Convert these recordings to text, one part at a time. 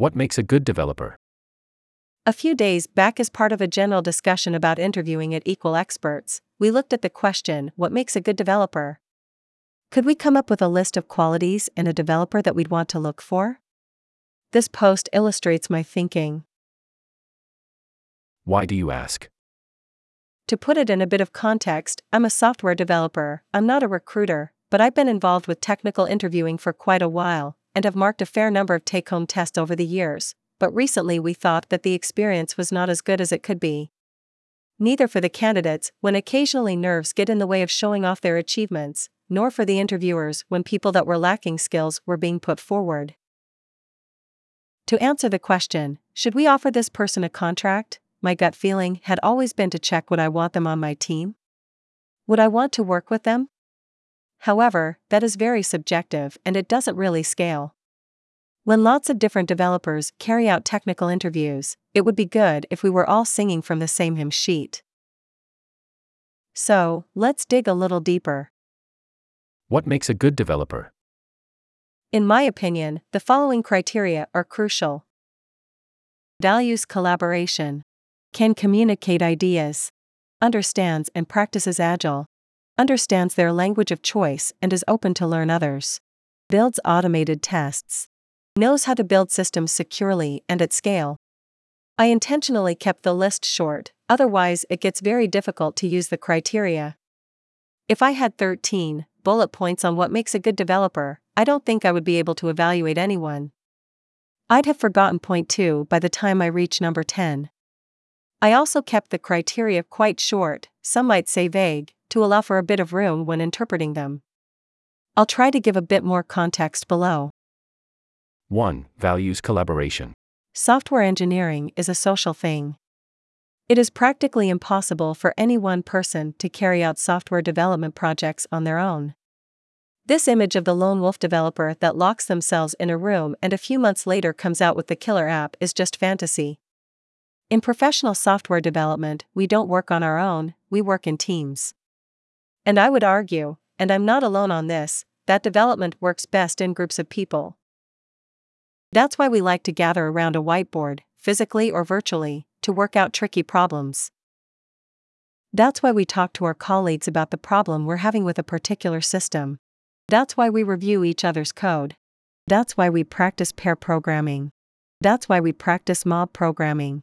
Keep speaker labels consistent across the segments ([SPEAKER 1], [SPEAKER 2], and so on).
[SPEAKER 1] What makes a good developer?
[SPEAKER 2] A few days back, as part of a general discussion about interviewing at Equal Experts, we looked at the question what makes a good developer? Could we come up with a list of qualities in a developer that we'd want to look for? This post illustrates my thinking.
[SPEAKER 1] Why do you ask?
[SPEAKER 2] To put it in a bit of context, I'm a software developer, I'm not a recruiter, but I've been involved with technical interviewing for quite a while, and have marked a fair number of take home tests over the years, but recently we thought that the experience was not as good as it could be. Neither for the candidates, when occasionally nerves get in the way of showing off their achievements, nor for the interviewers when people that were lacking skills were being put forward. To answer the question, should we offer this person a contract? My gut feeling had always been to check would I want them on my team? Would I want to work with them? However, that is very subjective and it doesn't really scale. When lots of different developers carry out technical interviews, it would be good if we were all singing from the same hymn sheet. So, let's dig a little deeper.
[SPEAKER 1] What makes a good developer?
[SPEAKER 2] In my opinion, the following criteria are crucial values collaboration, can communicate ideas, understands and practices agile, understands their language of choice and is open to learn others, builds automated tests, knows how to build systems securely and at scale. I intentionally kept the list short, otherwise, it gets very difficult to use the criteria. If I had 13 bullet points on what makes a good developer, I don't think I would be able to evaluate anyone. I'd have forgotten point 2 by the time I reach number 10. I also kept the criteria quite short, some might say vague, to allow for a bit of room when interpreting them. I'll try to give a bit more context below.
[SPEAKER 1] 1. Values collaboration.
[SPEAKER 2] Software engineering is a social thing. It is practically impossible for any one person to carry out software development projects on their own. This image of the lone wolf developer that locks themselves in a room and a few months later comes out with the killer app is just fantasy. In professional software development, we don't work on our own, we work in teams. And I would argue, and I'm not alone on this, that development works best in groups of people. That's why we like to gather around a whiteboard, physically or virtually, to work out tricky problems. That's why we talk to our colleagues about the problem we're having with a particular system. That's why we review each other's code. That's why we practice pair programming. That's why we practice mob programming.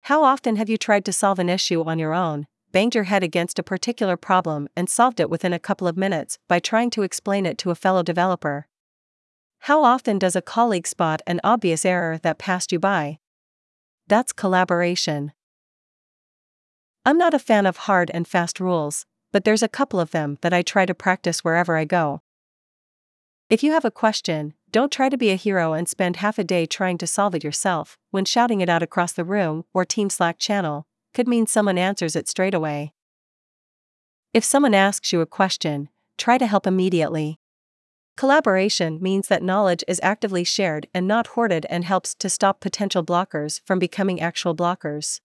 [SPEAKER 2] How often have you tried to solve an issue on your own, banged your head against a particular problem, and solved it within a couple of minutes by trying to explain it to a fellow developer? How often does a colleague spot an obvious error that passed you by? That's collaboration. I'm not a fan of hard and fast rules, but there's a couple of them that I try to practice wherever I go. If you have a question, don't try to be a hero and spend half a day trying to solve it yourself, when shouting it out across the room or Team Slack channel could mean someone answers it straight away. If someone asks you a question, try to help immediately. Collaboration means that knowledge is actively shared and not hoarded and helps to stop potential blockers from becoming actual blockers.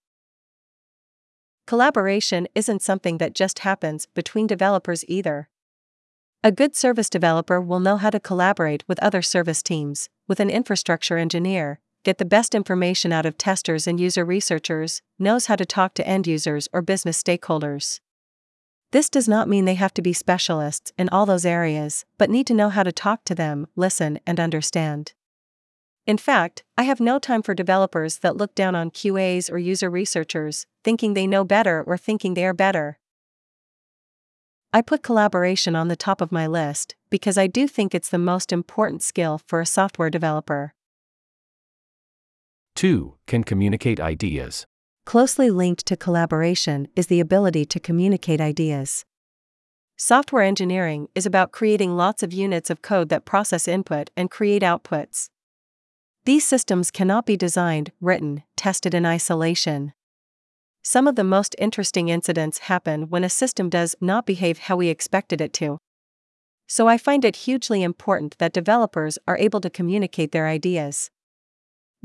[SPEAKER 2] Collaboration isn't something that just happens between developers either. A good service developer will know how to collaborate with other service teams, with an infrastructure engineer, get the best information out of testers and user researchers, knows how to talk to end users or business stakeholders. This does not mean they have to be specialists in all those areas, but need to know how to talk to them, listen, and understand. In fact, I have no time for developers that look down on QAs or user researchers, thinking they know better or thinking they are better. I put collaboration on the top of my list because I do think it's the most important skill for a software developer.
[SPEAKER 1] 2. Can communicate ideas.
[SPEAKER 2] Closely linked to collaboration is the ability to communicate ideas. Software engineering is about creating lots of units of code that process input and create outputs. These systems cannot be designed, written, tested in isolation. Some of the most interesting incidents happen when a system does not behave how we expected it to. So I find it hugely important that developers are able to communicate their ideas.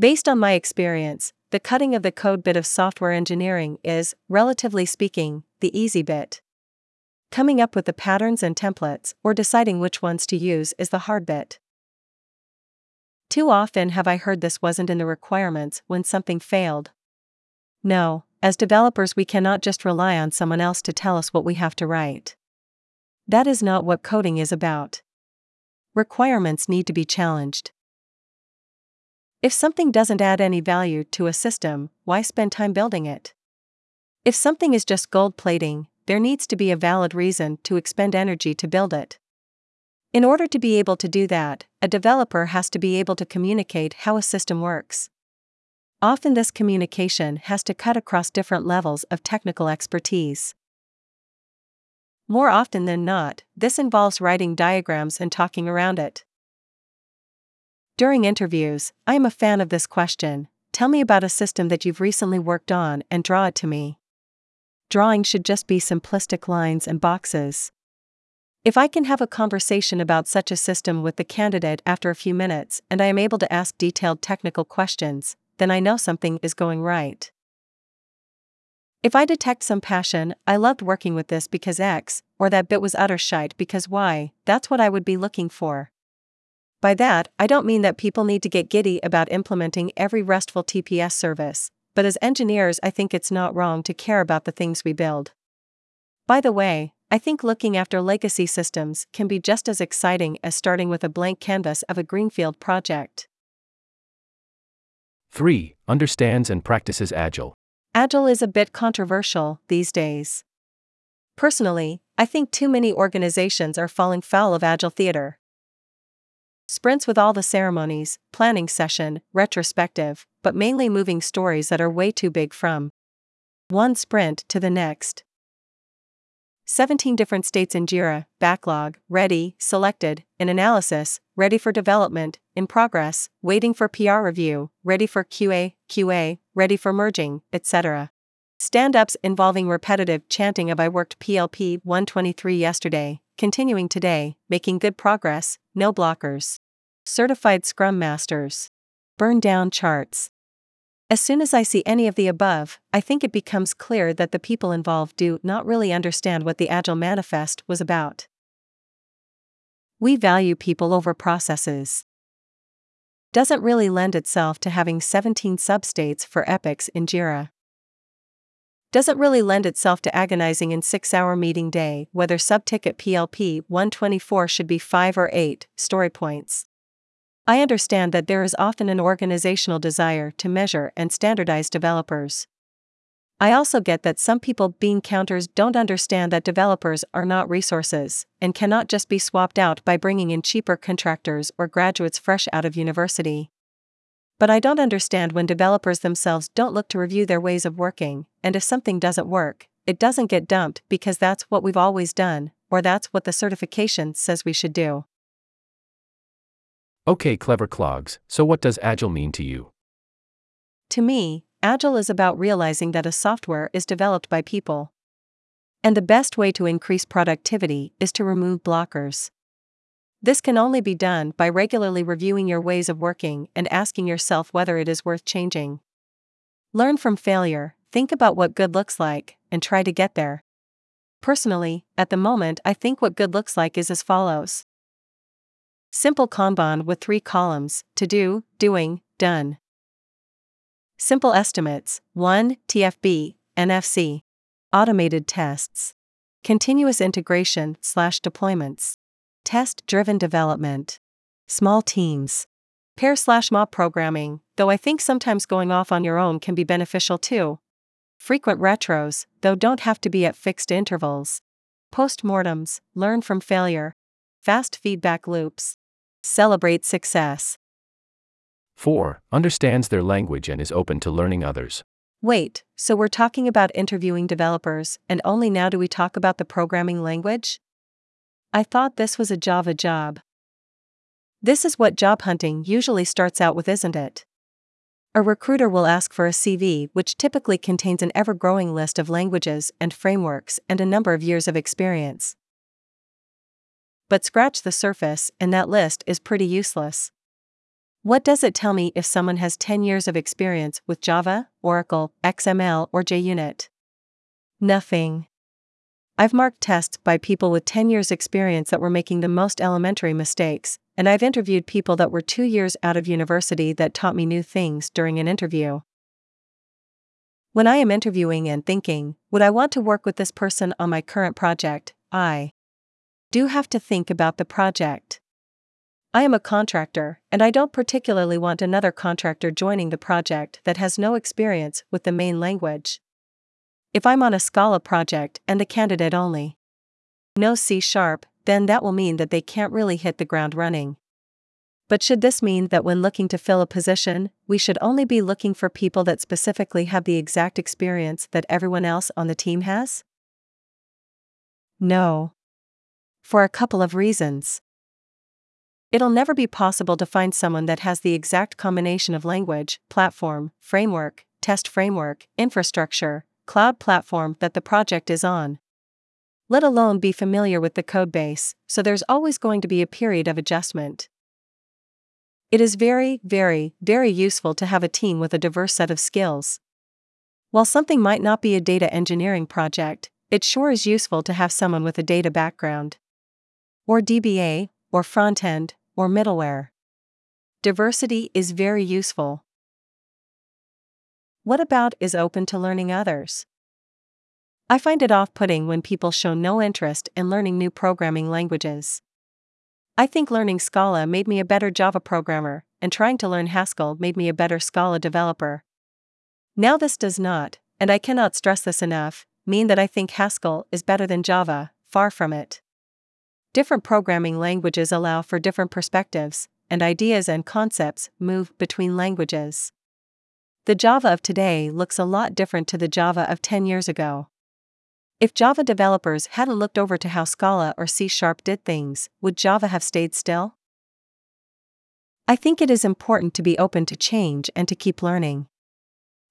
[SPEAKER 2] Based on my experience, the cutting of the code bit of software engineering is, relatively speaking, the easy bit. Coming up with the patterns and templates, or deciding which ones to use, is the hard bit. Too often have I heard this wasn't in the requirements when something failed. No, as developers, we cannot just rely on someone else to tell us what we have to write. That is not what coding is about. Requirements need to be challenged. If something doesn't add any value to a system, why spend time building it? If something is just gold plating, there needs to be a valid reason to expend energy to build it. In order to be able to do that, a developer has to be able to communicate how a system works. Often, this communication has to cut across different levels of technical expertise. More often than not, this involves writing diagrams and talking around it. During interviews, I am a fan of this question Tell me about a system that you've recently worked on and draw it to me. Drawing should just be simplistic lines and boxes. If I can have a conversation about such a system with the candidate after a few minutes and I am able to ask detailed technical questions, then I know something is going right. If I detect some passion, I loved working with this because X, or that bit was utter shite because Y, that's what I would be looking for. By that, I don't mean that people need to get giddy about implementing every RESTful TPS service, but as engineers, I think it's not wrong to care about the things we build. By the way, I think looking after legacy systems can be just as exciting as starting with a blank canvas of a greenfield project.
[SPEAKER 1] 3. Understands and practices Agile.
[SPEAKER 2] Agile is a bit controversial these days. Personally, I think too many organizations are falling foul of Agile theater. Sprints with all the ceremonies, planning session, retrospective, but mainly moving stories that are way too big from one sprint to the next. 17 different states in JIRA, backlog, ready, selected, in analysis, ready for development, in progress, waiting for PR review, ready for QA, QA, ready for merging, etc. Stand ups involving repetitive chanting of I worked PLP 123 yesterday, continuing today, making good progress, no blockers. Certified Scrum Masters. Burn down charts. As soon as I see any of the above, I think it becomes clear that the people involved do not really understand what the Agile Manifest was about. We value people over processes. Doesn't really lend itself to having 17 substates for epics in JIRA. Doesn't really lend itself to agonizing in 6 hour meeting day whether subticket PLP 124 should be 5 or 8 story points. I understand that there is often an organizational desire to measure and standardize developers. I also get that some people being counters don't understand that developers are not resources and cannot just be swapped out by bringing in cheaper contractors or graduates fresh out of university. But I don't understand when developers themselves don't look to review their ways of working, and if something doesn't work, it doesn't get dumped because that's what we've always done, or that's what the certification says we should do.
[SPEAKER 1] Okay, clever clogs, so what does Agile mean to you?
[SPEAKER 2] To me, Agile is about realizing that a software is developed by people. And the best way to increase productivity is to remove blockers. This can only be done by regularly reviewing your ways of working and asking yourself whether it is worth changing. Learn from failure, think about what good looks like, and try to get there. Personally, at the moment, I think what good looks like is as follows Simple Kanban with three columns to do, doing, done. Simple estimates 1. TFB, NFC. Automated tests. Continuous integration slash deployments. Test driven development. Small teams. Pair slash mob programming, though I think sometimes going off on your own can be beneficial too. Frequent retros, though don't have to be at fixed intervals. Postmortems, learn from failure. Fast feedback loops. Celebrate success.
[SPEAKER 1] 4. Understands their language and is open to learning others.
[SPEAKER 2] Wait, so we're talking about interviewing developers, and only now do we talk about the programming language? I thought this was a Java job. This is what job hunting usually starts out with, isn't it? A recruiter will ask for a CV which typically contains an ever growing list of languages and frameworks and a number of years of experience but scratch the surface, and that list is pretty useless. What does it tell me if someone has 10 years of experience with Java, Oracle, XML, or JUnit? Nothing. I've marked tests by people with 10 years experience that were making the most elementary mistakes, and I've interviewed people that were two years out of university that taught me new things during an interview. When I am interviewing and thinking, would I want to work with this person on my current project? I do have to think about the project. I am a contractor, and I don't particularly want another contractor joining the project that has no experience with the main language. If I'm on a Scala project and the candidate only no C sharp, then that will mean that they can't really hit the ground running. But should this mean that when looking to fill a position, we should only be looking for people that specifically have the exact experience that everyone else on the team has? No. For a couple of reasons. It'll never be possible to find someone that has the exact combination of language, platform, framework, test framework, infrastructure, cloud platform that the project is on. Let alone be familiar with the codebase, so there's always going to be a period of adjustment. It is very, very, very useful to have a team with a diverse set of skills. While something might not be a data engineering project, it sure is useful to have someone with a data background. Or DBA, or front end, or middleware. Diversity is very useful. What about is open to learning others? I find it off putting when people show no interest in learning new programming languages. I think learning Scala made me a better Java programmer, and trying to learn Haskell made me a better Scala developer. Now, this does not, and I cannot stress this enough, mean that I think Haskell is better than Java, far from it. Different programming languages allow for different perspectives, and ideas and concepts move between languages. The Java of today looks a lot different to the Java of 10 years ago. If Java developers hadn't looked over to how Scala or C Sharp did things, would Java have stayed still? I think it is important to be open to change and to keep learning.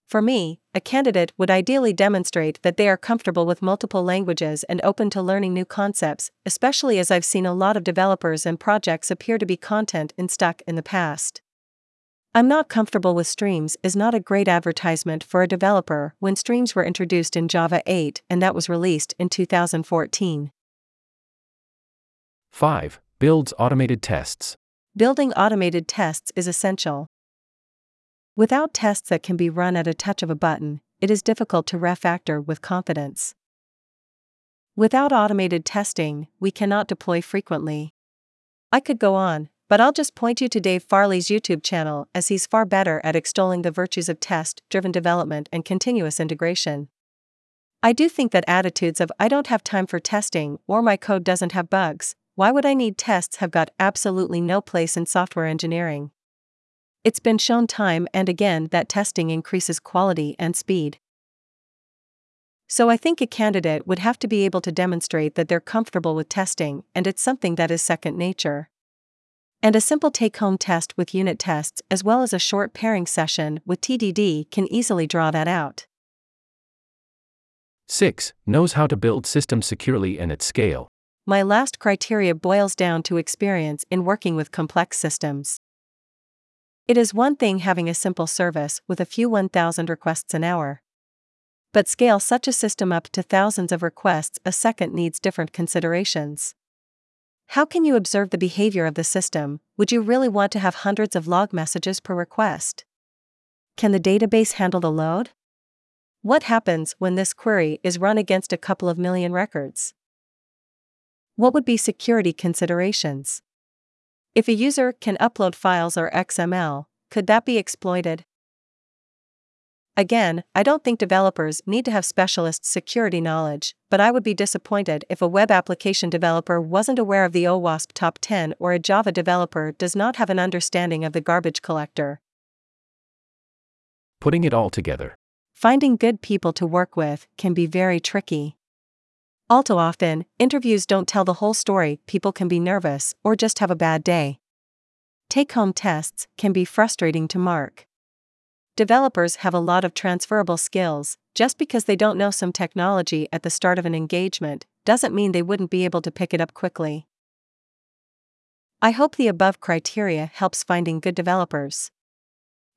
[SPEAKER 2] For me, a candidate would ideally demonstrate that they are comfortable with multiple languages and open to learning new concepts, especially as I've seen a lot of developers and projects appear to be content in stuck in the past. I'm not comfortable with streams is not a great advertisement for a developer when streams were introduced in Java 8 and that was released in 2014.
[SPEAKER 1] 5. Builds automated tests.
[SPEAKER 2] Building automated tests is essential. Without tests that can be run at a touch of a button, it is difficult to refactor with confidence. Without automated testing, we cannot deploy frequently. I could go on, but I'll just point you to Dave Farley's YouTube channel as he's far better at extolling the virtues of test driven development and continuous integration. I do think that attitudes of I don't have time for testing or my code doesn't have bugs, why would I need tests have got absolutely no place in software engineering. It's been shown time and again that testing increases quality and speed. So I think a candidate would have to be able to demonstrate that they're comfortable with testing and it's something that is second nature. And a simple take home test with unit tests as well as a short pairing session with TDD can easily draw that out.
[SPEAKER 1] 6. Knows how to build systems securely and at scale.
[SPEAKER 2] My last criteria boils down to experience in working with complex systems. It is one thing having a simple service with a few 1000 requests an hour. But scale such a system up to thousands of requests a second needs different considerations. How can you observe the behavior of the system? Would you really want to have hundreds of log messages per request? Can the database handle the load? What happens when this query is run against a couple of million records? What would be security considerations? If a user can upload files or XML, could that be exploited? Again, I don't think developers need to have specialist security knowledge, but I would be disappointed if a web application developer wasn't aware of the OWASP top 10 or a Java developer does not have an understanding of the garbage collector.
[SPEAKER 1] Putting it all together.
[SPEAKER 2] Finding good people to work with can be very tricky. All too often, interviews don't tell the whole story, people can be nervous or just have a bad day. Take home tests can be frustrating to mark. Developers have a lot of transferable skills, just because they don't know some technology at the start of an engagement, doesn't mean they wouldn't be able to pick it up quickly. I hope the above criteria helps finding good developers.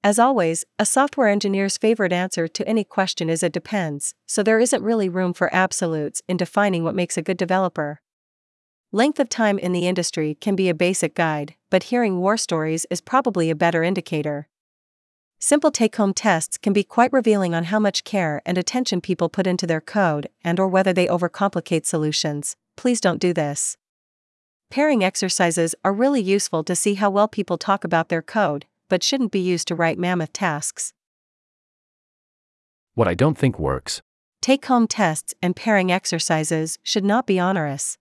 [SPEAKER 2] As always, a software engineer's favorite answer to any question is it depends, so there isn't really room for absolutes in defining what makes a good developer. Length of time in the industry can be a basic guide, but hearing war stories is probably a better indicator. Simple take-home tests can be quite revealing on how much care and attention people put into their code and or whether they overcomplicate solutions. Please don't do this. Pairing exercises are really useful to see how well people talk about their code, but shouldn't be used to write mammoth tasks.
[SPEAKER 1] What I don't think works.
[SPEAKER 2] Take home tests and pairing exercises should not be onerous.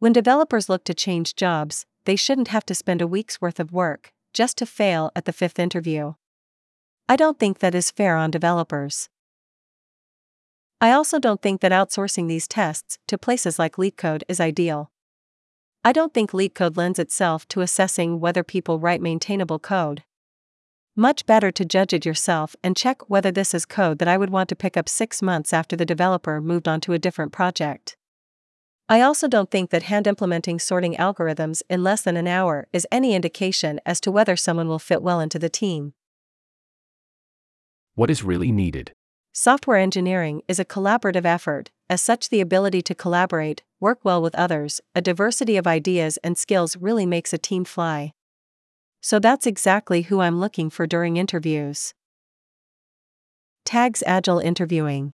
[SPEAKER 2] When developers look to change jobs, they shouldn't have to spend a week's worth of work just to fail at the fifth interview. I don't think that is fair on developers. I also don't think that outsourcing these tests to places like LeetCode is ideal. I don't think LeetCode lends itself to assessing whether people write maintainable code. Much better to judge it yourself and check whether this is code that I would want to pick up six months after the developer moved on to a different project. I also don't think that hand implementing sorting algorithms in less than an hour is any indication as to whether someone will fit well into the team.
[SPEAKER 1] What is really needed?
[SPEAKER 2] Software engineering is a collaborative effort, as such, the ability to collaborate, work well with others, a diversity of ideas and skills really makes a team fly. So that's exactly who I'm looking for during interviews. Tags Agile Interviewing